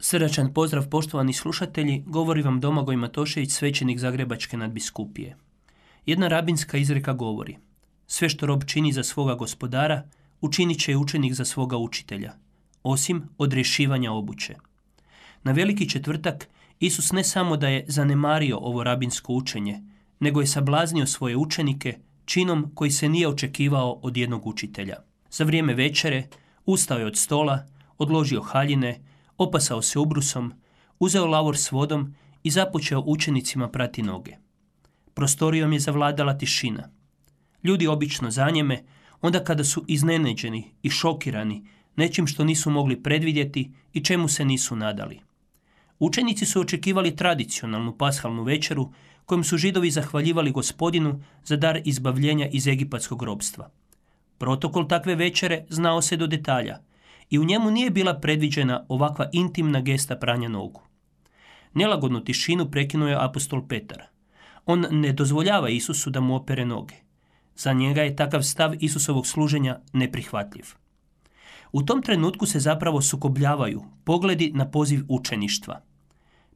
Srdačan pozdrav poštovani slušatelji, govori vam Domagoj Matošević, svećenik Zagrebačke nadbiskupije. Jedna rabinska izreka govori, sve što rob čini za svoga gospodara, učinit će učenik za svoga učitelja, osim odrješivanja obuće. Na veliki četvrtak Isus ne samo da je zanemario ovo rabinsko učenje, nego je sablaznio svoje učenike činom koji se nije očekivao od jednog učitelja. Za vrijeme večere ustao je od stola, odložio haljine, opasao se ubrusom, uzeo lavor s vodom i započeo učenicima prati noge. Prostorijom je zavladala tišina. Ljudi obično zanjeme, onda kada su izneneđeni i šokirani nečim što nisu mogli predvidjeti i čemu se nisu nadali. Učenici su očekivali tradicionalnu pashalnu večeru kojom su židovi zahvaljivali gospodinu za dar izbavljenja iz egipatskog robstva. Protokol takve večere znao se do detalja i u njemu nije bila predviđena ovakva intimna gesta pranja nogu. Nelagodnu tišinu prekinuo je apostol Petar. On ne dozvoljava Isusu da mu opere noge. Za njega je takav stav Isusovog služenja neprihvatljiv. U tom trenutku se zapravo sukobljavaju pogledi na poziv učeništva.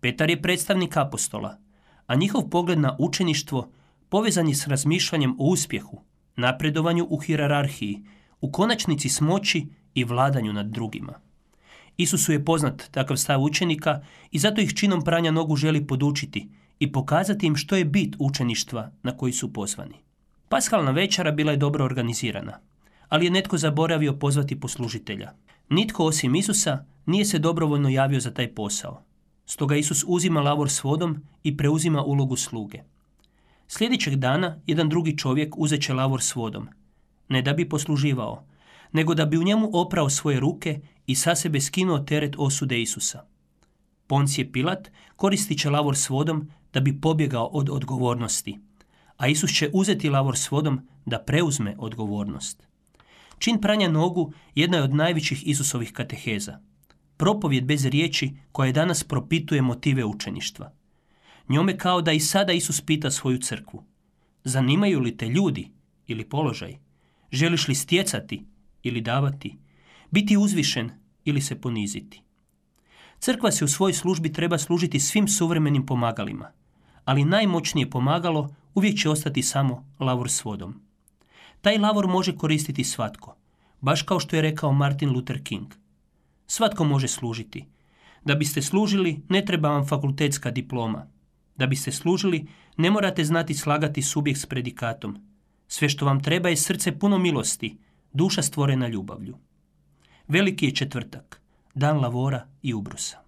Petar je predstavnik apostola, a njihov pogled na učeništvo povezan je s razmišljanjem o uspjehu, napredovanju u hirararhiji, u konačnici smoći i vladanju nad drugima. Isusu je poznat takav stav učenika i zato ih činom pranja nogu želi podučiti i pokazati im što je bit učeništva na koji su pozvani. Paskalna večera bila je dobro organizirana, ali je netko zaboravio pozvati poslužitelja. Nitko osim Isusa nije se dobrovoljno javio za taj posao. Stoga Isus uzima lavor s vodom i preuzima ulogu sluge. Sljedećeg dana jedan drugi čovjek uzet će lavor s vodom, ne da bi posluživao, nego da bi u njemu oprao svoje ruke i sa sebe skinuo teret osude Isusa. Poncije Pilat koristit će lavor s vodom da bi pobjegao od odgovornosti, a Isus će uzeti lavor s vodom da preuzme odgovornost. Čin pranja nogu jedna je od najvećih Isusovih kateheza. Propovjed bez riječi koja je danas propituje motive učeništva. Njome kao da i sada Isus pita svoju crkvu. Zanimaju li te ljudi ili položaj? Želiš li stjecati ili davati, biti uzvišen ili se poniziti. Crkva se u svojoj službi treba služiti svim suvremenim pomagalima, ali najmoćnije pomagalo uvijek će ostati samo lavor s vodom. Taj lavor može koristiti svatko, baš kao što je rekao Martin Luther King. Svatko može služiti. Da biste služili, ne treba vam fakultetska diploma. Da biste služili, ne morate znati slagati subjekt s predikatom. Sve što vam treba je srce puno milosti, duša stvorena ljubavlju. Veliki je četvrtak, dan lavora i ubrusa.